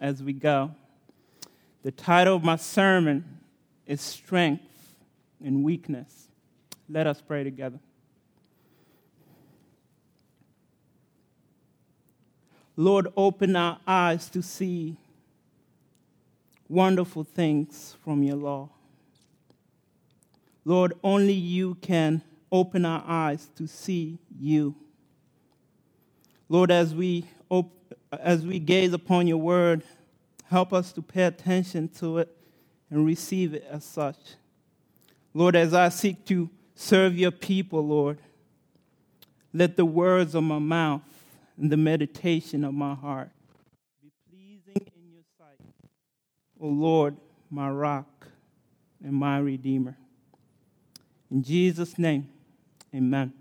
as we go. The title of my sermon is Strength in Weakness. Let us pray together. Lord, open our eyes to see wonderful things from your law. Lord, only you can open our eyes to see you. Lord, as we, as we gaze upon your word, help us to pay attention to it and receive it as such. Lord, as I seek to serve your people, Lord, let the words of my mouth and the meditation of my heart be pleasing in your sight, O Lord, my rock and my redeemer. In Jesus' name, amen.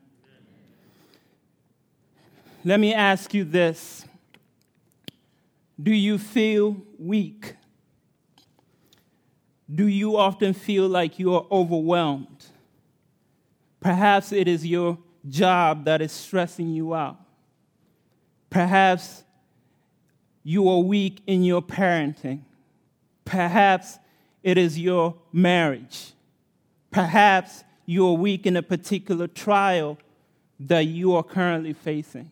Let me ask you this Do you feel weak? Do you often feel like you are overwhelmed? Perhaps it is your job that is stressing you out. Perhaps you are weak in your parenting. Perhaps it is your marriage. Perhaps you are weak in a particular trial that you are currently facing.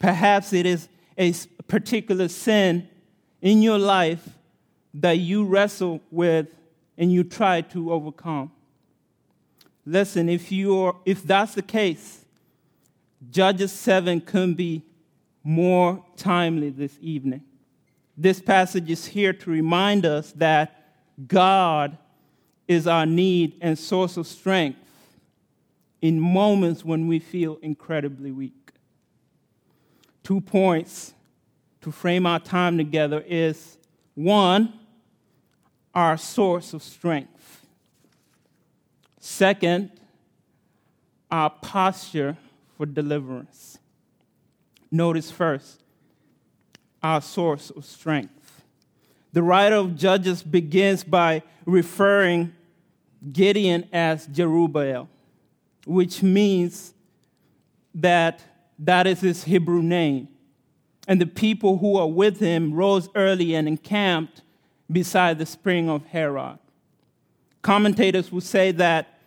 Perhaps it is a particular sin in your life that you wrestle with and you try to overcome. Listen, if, you're, if that's the case, Judges 7 can be more timely this evening. This passage is here to remind us that God is our need and source of strength in moments when we feel incredibly weak two points to frame our time together is one, our source of strength. Second, our posture for deliverance. Notice first, our source of strength. The writer of Judges begins by referring Gideon as Jerubbaal, which means that that is his Hebrew name. And the people who are with him rose early and encamped beside the spring of Harod. Commentators will say that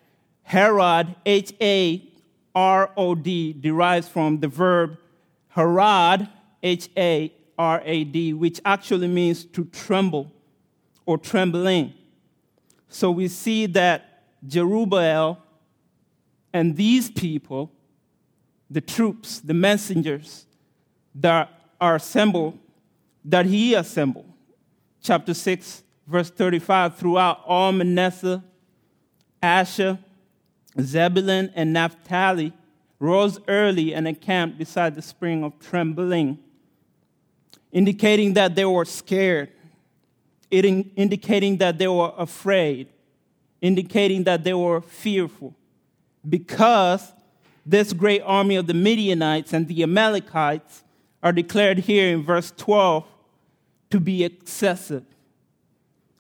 Harod, H A R O D, derives from the verb harad, H A R A D, which actually means to tremble or trembling. So we see that Jerubbaal and these people the troops, the messengers that are assembled, that he assembled. Chapter 6, verse 35 throughout all Manasseh, Asher, Zebulun, and Naphtali rose early and encamped beside the spring of trembling, indicating that they were scared, in, indicating that they were afraid, indicating that they were fearful, because this great army of the Midianites and the Amalekites are declared here in verse 12 to be excessive,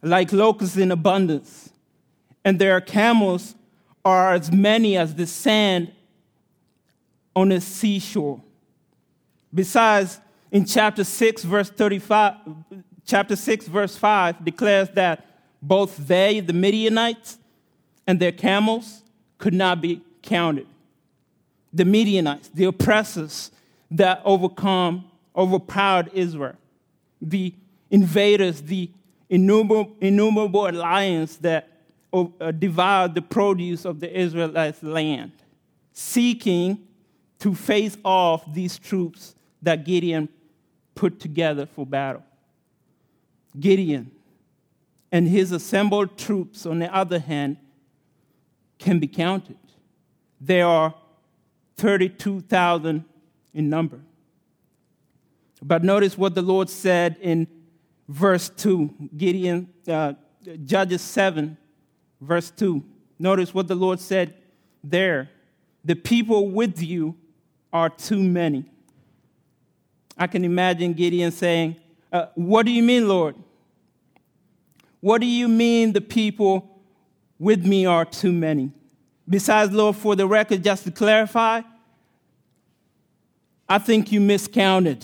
like locusts in abundance, and their camels are as many as the sand on the seashore. Besides, in chapter 6, verse 35, chapter 6, verse 5 declares that both they, the Midianites, and their camels could not be counted the Midianites, the oppressors that overcome, overpowered Israel, the invaders, the innumerable, innumerable lions that uh, devoured the produce of the Israelites' land, seeking to face off these troops that Gideon put together for battle. Gideon and his assembled troops, on the other hand, can be counted. They are 32,000 in number. But notice what the Lord said in verse 2, Gideon, uh, Judges 7, verse 2. Notice what the Lord said there. The people with you are too many. I can imagine Gideon saying, uh, What do you mean, Lord? What do you mean the people with me are too many? Besides, Lord, for the record, just to clarify, I think you miscounted.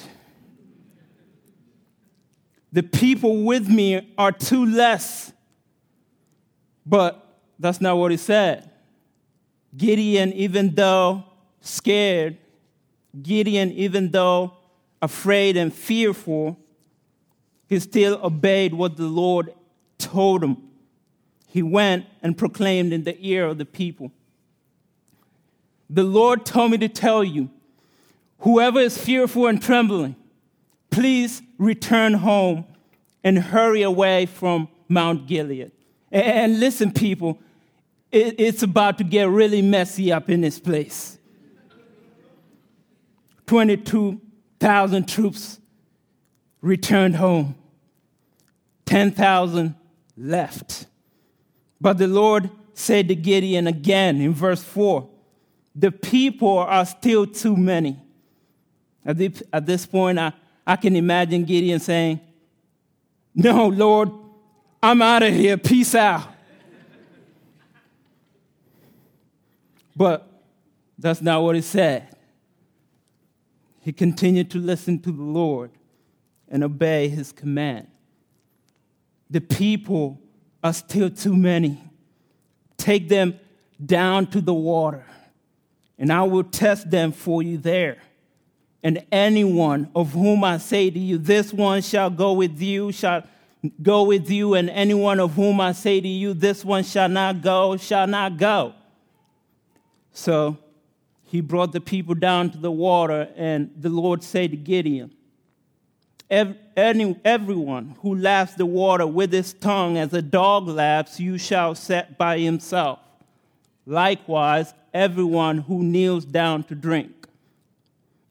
The people with me are two less. But that's not what he said. Gideon, even though scared, Gideon, even though afraid and fearful, he still obeyed what the Lord told him. He went and proclaimed in the ear of the people The Lord told me to tell you, whoever is fearful and trembling, please return home and hurry away from Mount Gilead. And listen, people, it's about to get really messy up in this place. 22,000 troops returned home, 10,000 left. But the Lord said to Gideon again in verse 4 the people are still too many. At this point, I, I can imagine Gideon saying, No, Lord, I'm out of here. Peace out. but that's not what he said. He continued to listen to the Lord and obey his command. The people are still too many. Take them down to the water, and I will test them for you there. And anyone of whom I say to you, This one shall go with you, shall go with you, and anyone of whom I say to you, This one shall not go, shall not go. So he brought the people down to the water, and the Lord said to Gideon, Every, Everyone who laps the water with his tongue as a dog laps, you shall set by himself. Likewise, everyone who kneels down to drink.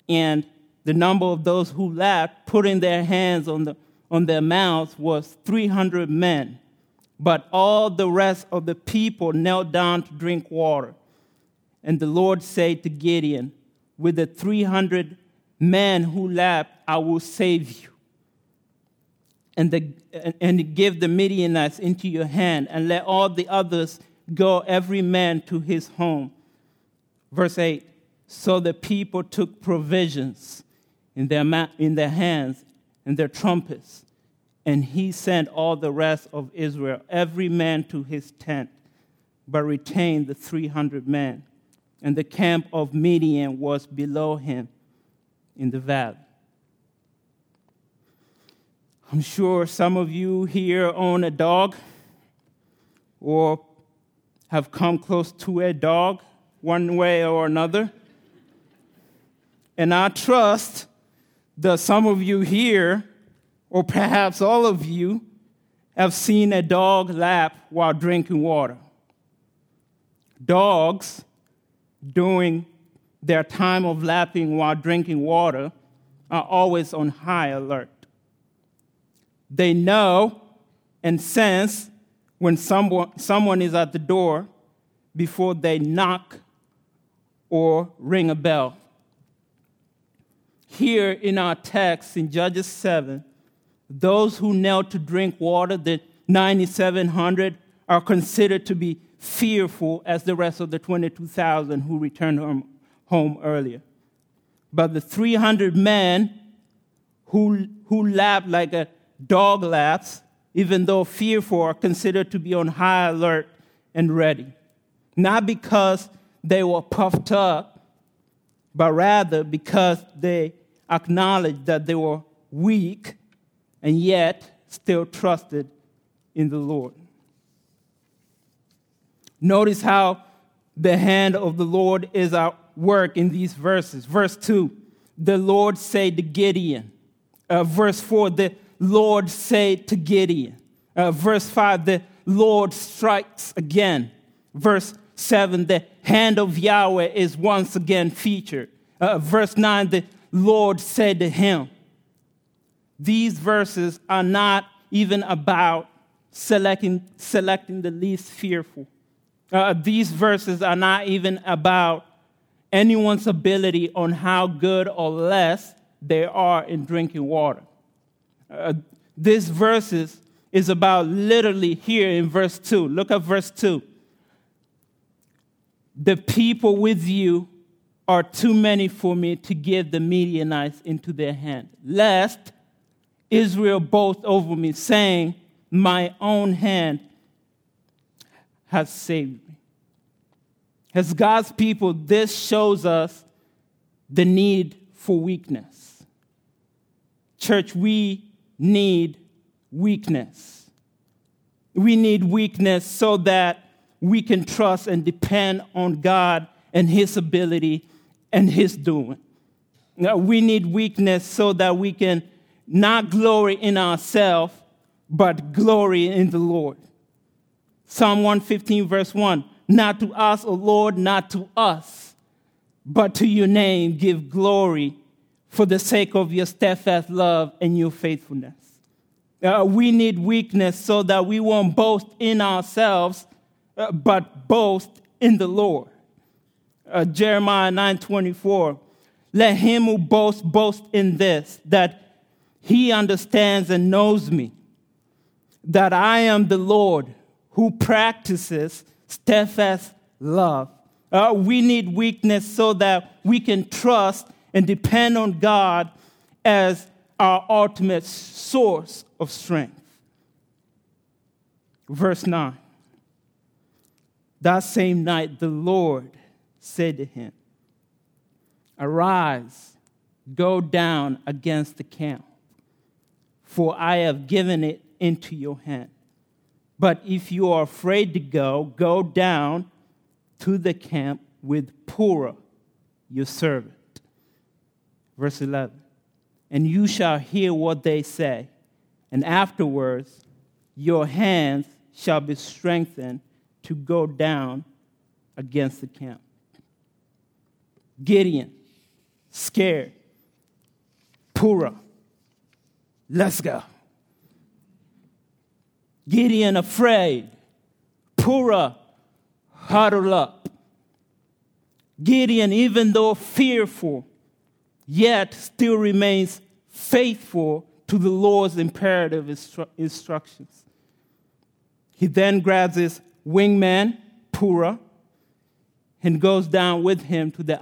And the number of those who lapped, putting their hands on the on their mouths was 300 men. But all the rest of the people knelt down to drink water. And the Lord said to Gideon, With the 300 men who lapped, I will save you. And, the, and give the Midianites into your hand, and let all the others go, every man to his home. Verse 8 So the people took provisions in their, in their hands and their trumpets. And he sent all the rest of Israel, every man to his tent, but retained the 300 men. And the camp of Midian was below him in the valley. I'm sure some of you here own a dog or have come close to a dog one way or another. And I trust that some of you here, or perhaps all of you, have seen a dog lap while drinking water. Dogs, during their time of lapping while drinking water, are always on high alert. They know and sense when someone, someone is at the door before they knock or ring a bell. Here in our text in Judges 7, those who knelt to drink water, the 9,700, are considered to be fearful as the rest of the 22,000 who returned home, home earlier. But the 300 men who, who lapped like a dog laps, even though fearful, are considered to be on high alert and ready. Not because they were puffed up, but rather because they acknowledged that they were weak and yet still trusted in the Lord. Notice how the hand of the Lord is at work in these verses. Verse 2, the Lord said to Gideon. Uh, verse 4, the Lord said to Gideon. Uh, verse 5, the Lord strikes again. Verse 7, the hand of Yahweh is once again featured. Uh, verse 9, the Lord said to him. These verses are not even about selecting, selecting the least fearful. Uh, these verses are not even about anyone's ability on how good or less they are in drinking water. Uh, this verses is about literally here in verse 2. Look at verse 2 the people with you are too many for me to give the Midianites into their hand, lest Israel boast over me, saying, My own hand has saved me. As God's people, this shows us the need for weakness. Church, we need weakness. We need weakness so that we can trust and depend on God and His ability and His doing. Now, we need weakness so that we can not glory in ourselves, but glory in the Lord. Psalm 115, verse 1 Not to us, O Lord, not to us, but to your name give glory for the sake of your steadfast love and your faithfulness. Uh, we need weakness so that we won't boast in ourselves, uh, but boast in the Lord. Uh, Jeremiah 9:24 Let him who boasts boast in this that he understands and knows me, that I am the Lord who practices steadfast love. Uh, we need weakness so that we can trust and depend on God as our ultimate source of strength. Verse 9 That same night, the Lord said to him, Arise, go down against the camp for I have given it into your hand. But if you are afraid to go, go down to the camp with Purah, your servant. Verse 11 And you shall hear what they say, and afterwards your hands shall be strengthened to go down against the camp. Gideon, scared. Purah, Let's go. Gideon afraid. Purah, huddle up. Gideon, even though fearful, yet still remains faithful to the Lord's imperative instru- instructions. He then grabs his wingman, Purah, and goes down with him to the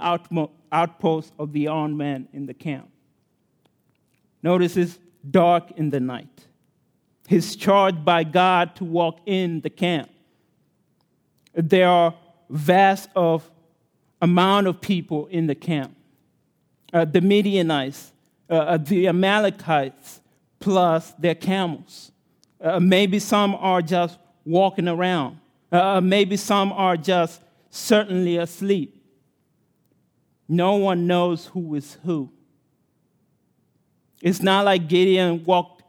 outpost of the armed men in the camp. Notice his dark in the night. He's charged by God to walk in the camp. There are vast of amount of people in the camp. Uh, the Midianites, uh, uh the Amalekites, plus their camels. Uh, maybe some are just walking around. Uh, maybe some are just certainly asleep. No one knows who is who. It's not like Gideon walked,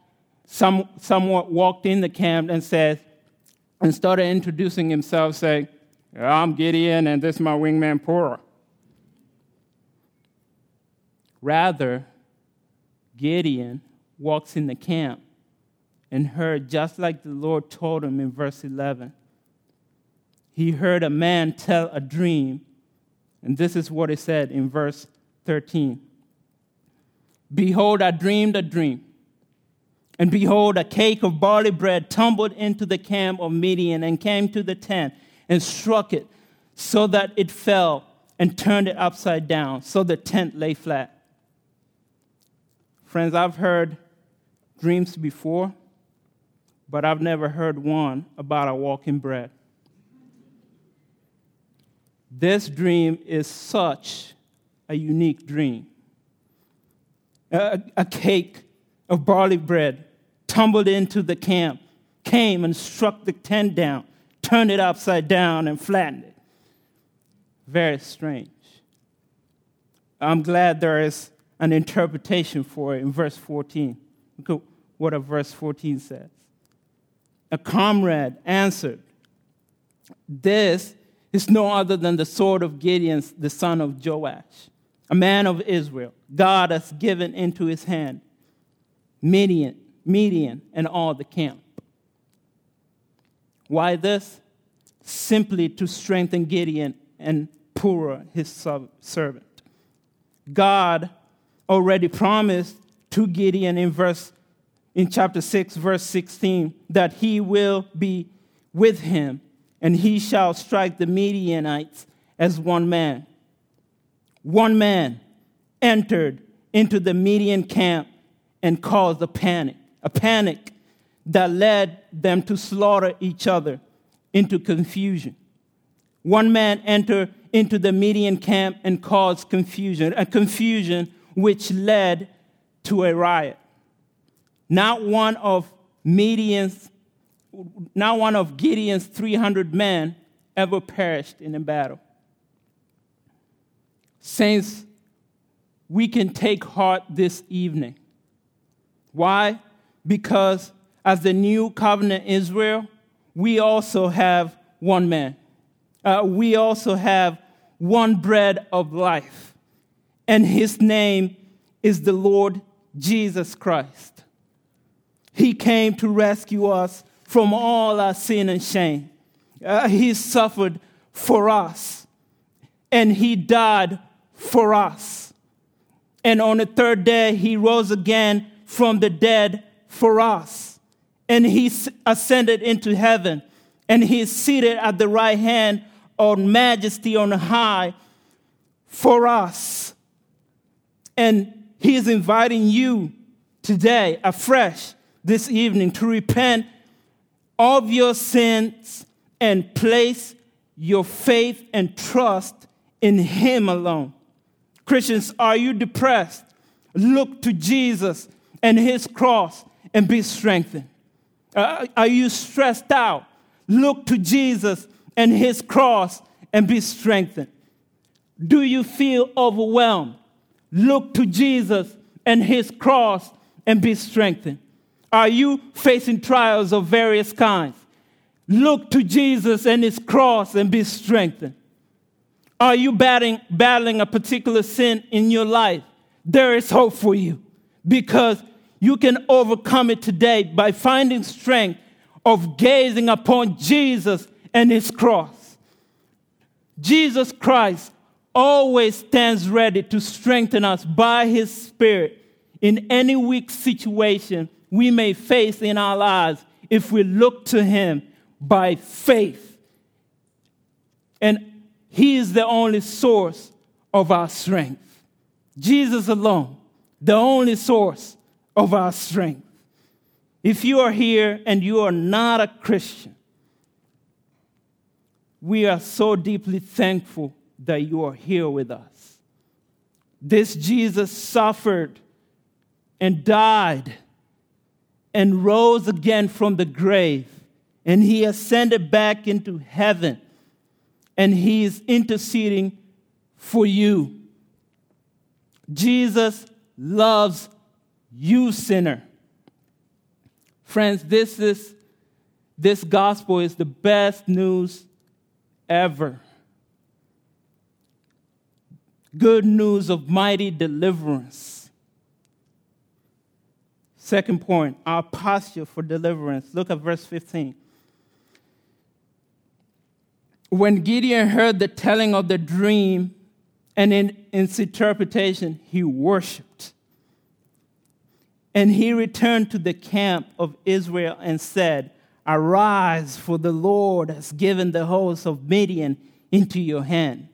some, walked in the camp and said, and started introducing himself, saying, I'm Gideon and this is my wingman Purah. Rather, Gideon walks in the camp and heard, just like the Lord told him in verse 11, he heard a man tell a dream. And this is what it said in verse 13. Behold, I dreamed a dream. And behold, a cake of barley bread tumbled into the camp of Midian and came to the tent and struck it so that it fell and turned it upside down, so the tent lay flat. Friends, I've heard dreams before, but I've never heard one about a walking bread. This dream is such a unique dream a, a cake of barley bread, tumbled into the camp, came and struck the tent down, turned it upside down, and flattened it. Very strange. I'm glad there is an interpretation for it in verse 14. Look at what a verse 14 says. A comrade answered, This is no other than the sword of Gideon, the son of Joash a man of Israel, God has given into his hand Midian, Midian and all the camp. Why this? Simply to strengthen Gideon and Purah, his servant. God already promised to Gideon in verse in chapter 6 verse 16 that he will be with him and he shall strike the Midianites as one man one man entered into the Midian camp and caused a panic, a panic that led them to slaughter each other into confusion. One man entered into the Midian camp and caused confusion, a confusion which led to a riot. Not one of Midian's, not one of Gideon's 300 men ever perished in a battle. Saints, we can take heart this evening. Why? Because as the new covenant Israel, we also have one man. Uh, we also have one bread of life, and his name is the Lord Jesus Christ. He came to rescue us from all our sin and shame. Uh, he suffered for us, and he died for us. And on the third day, he rose again from the dead for us. And he ascended into heaven, and he is seated at the right hand of majesty on high for us. And he is inviting you today, afresh, this evening, to repent of your sins and place your faith and trust in him alone. Christians, are you depressed? Look to Jesus and his cross and be strengthened. Uh, are you stressed out? Look to Jesus and his cross and be strengthened. Do you feel overwhelmed? Look to Jesus and his cross and be strengthened. Are you facing trials of various kinds? Look to Jesus and his cross and be strengthened. Are you battling, battling a particular sin in your life? There is hope for you because you can overcome it today by finding strength of gazing upon Jesus and his cross. Jesus Christ always stands ready to strengthen us by his Spirit in any weak situation we may face in our lives if we look to him by faith. And he is the only source of our strength. Jesus alone, the only source of our strength. If you are here and you are not a Christian, we are so deeply thankful that you are here with us. This Jesus suffered and died and rose again from the grave, and he ascended back into heaven, and he is interceding for you. Jesus loves you, sinner. Friends, this is this gospel is the best news ever. Good news of mighty deliverance. Second point, our posture for deliverance. Look at verse 15. When Gideon heard the telling of the dream and in its interpretation, he worshiped. And he returned to the camp of Israel and said, Arise, for the Lord has given the host of Midian into your hand.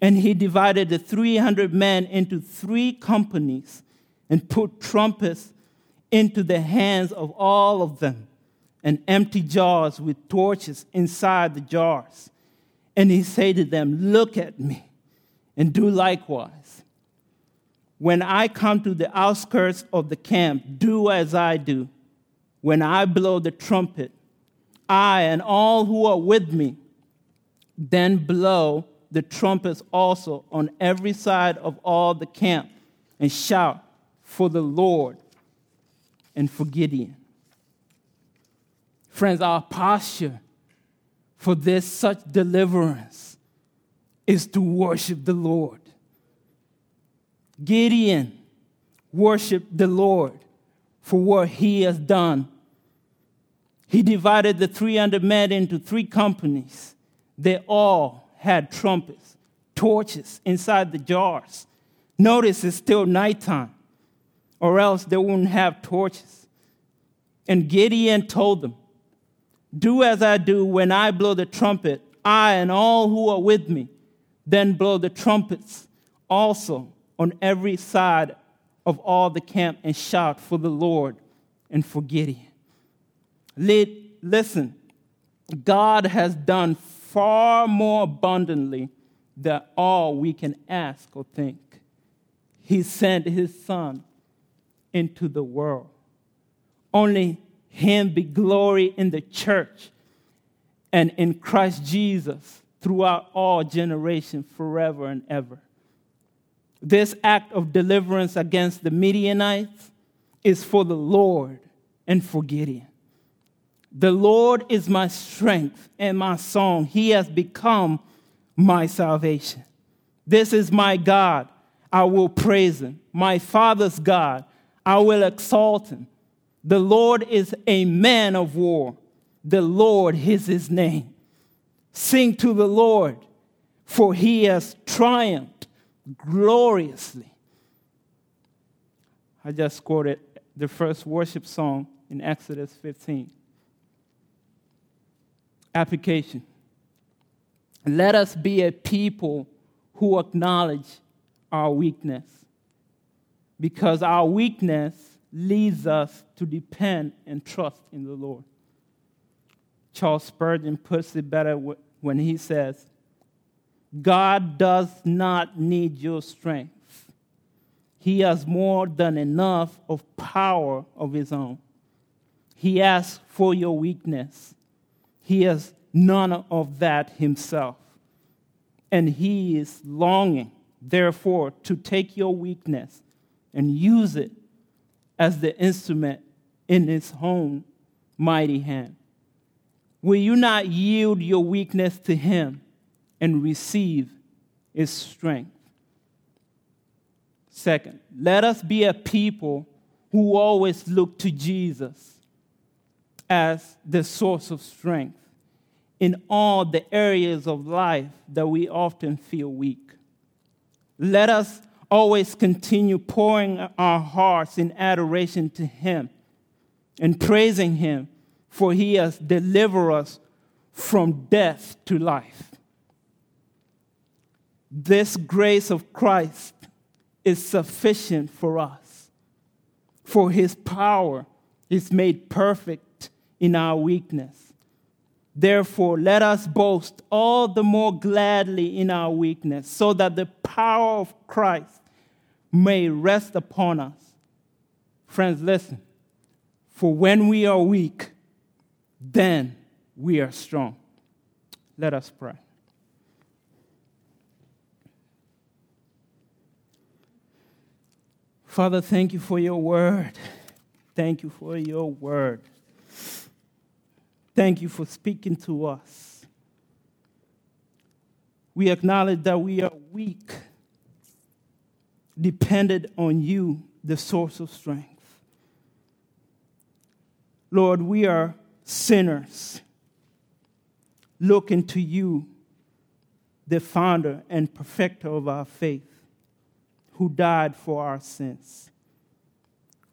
And he divided the 300 men into three companies and put trumpets into the hands of all of them and empty jars with torches inside the jars. And he said to them, Look at me and do likewise. When I come to the outskirts of the camp, do as I do when I blow the trumpet, I and all who are with me, then blow the trumpets also on every side of all the camp and shout for the Lord and for Gideon. Friends, our posture for this such deliverance is to worship the Lord. Gideon worshiped the Lord for what he has done. He divided the 300 men into three companies. They all had trumpets, torches inside the jars. Notice it's still nighttime, or else they wouldn't have torches. And Gideon told them, Do as I do when I blow the trumpet, I and all who are with me, then blow the trumpets also on every side of all the camp and shout for the Lord and for Gideon. Listen, God has done far more abundantly than all we can ask or think. He sent his Son into the world. Only him be glory in the church and in Christ Jesus throughout all generations, forever and ever. This act of deliverance against the Midianites is for the Lord and for Gideon. The Lord is my strength and my song. He has become my salvation. This is my God. I will praise him. My Father's God. I will exalt him. The Lord is a man of war. The Lord is his name. Sing to the Lord, for he has triumphed gloriously. I just quoted the first worship song in Exodus 15. Application. Let us be a people who acknowledge our weakness because our weakness leads us to depend and trust in the Lord. Charles Spurgeon puts it better when he says, God does not need your strength. He has more than enough of power of his own. He asks for your weakness. He has none of that himself. And he is longing, therefore, to take your weakness and use it as the instrument in his own mighty hand. Will you not yield your weakness to him and receive his strength? Second, let us be a people who always look to Jesus as the source of strength in all the areas of life that we often feel weak. Let us always continue pouring our hearts in adoration to Him and praising Him, for He has delivered us from death to life. This grace of Christ is sufficient for us, for His power is made perfect in our weakness. Therefore, let us boast all the more gladly in our weakness, so that the power of Christ may rest upon us. Friends, listen. For when we are weak, then we are strong. Let us pray. Father, thank you for your word. Thank you for your word. Thank you for speaking to us. We acknowledge that we are weak, dependent on you, the source of strength. Lord, we are sinners looking to you, the founder and perfecter of our faith, who died for our sins.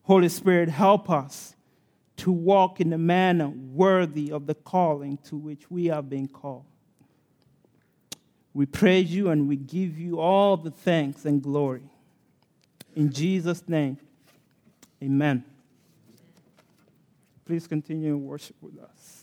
Holy Spirit, help us to walk in a manner worthy of the calling to which we have been called. We praise you and we give you all the thanks and glory. In Jesus' name, amen. Please continue worship with us.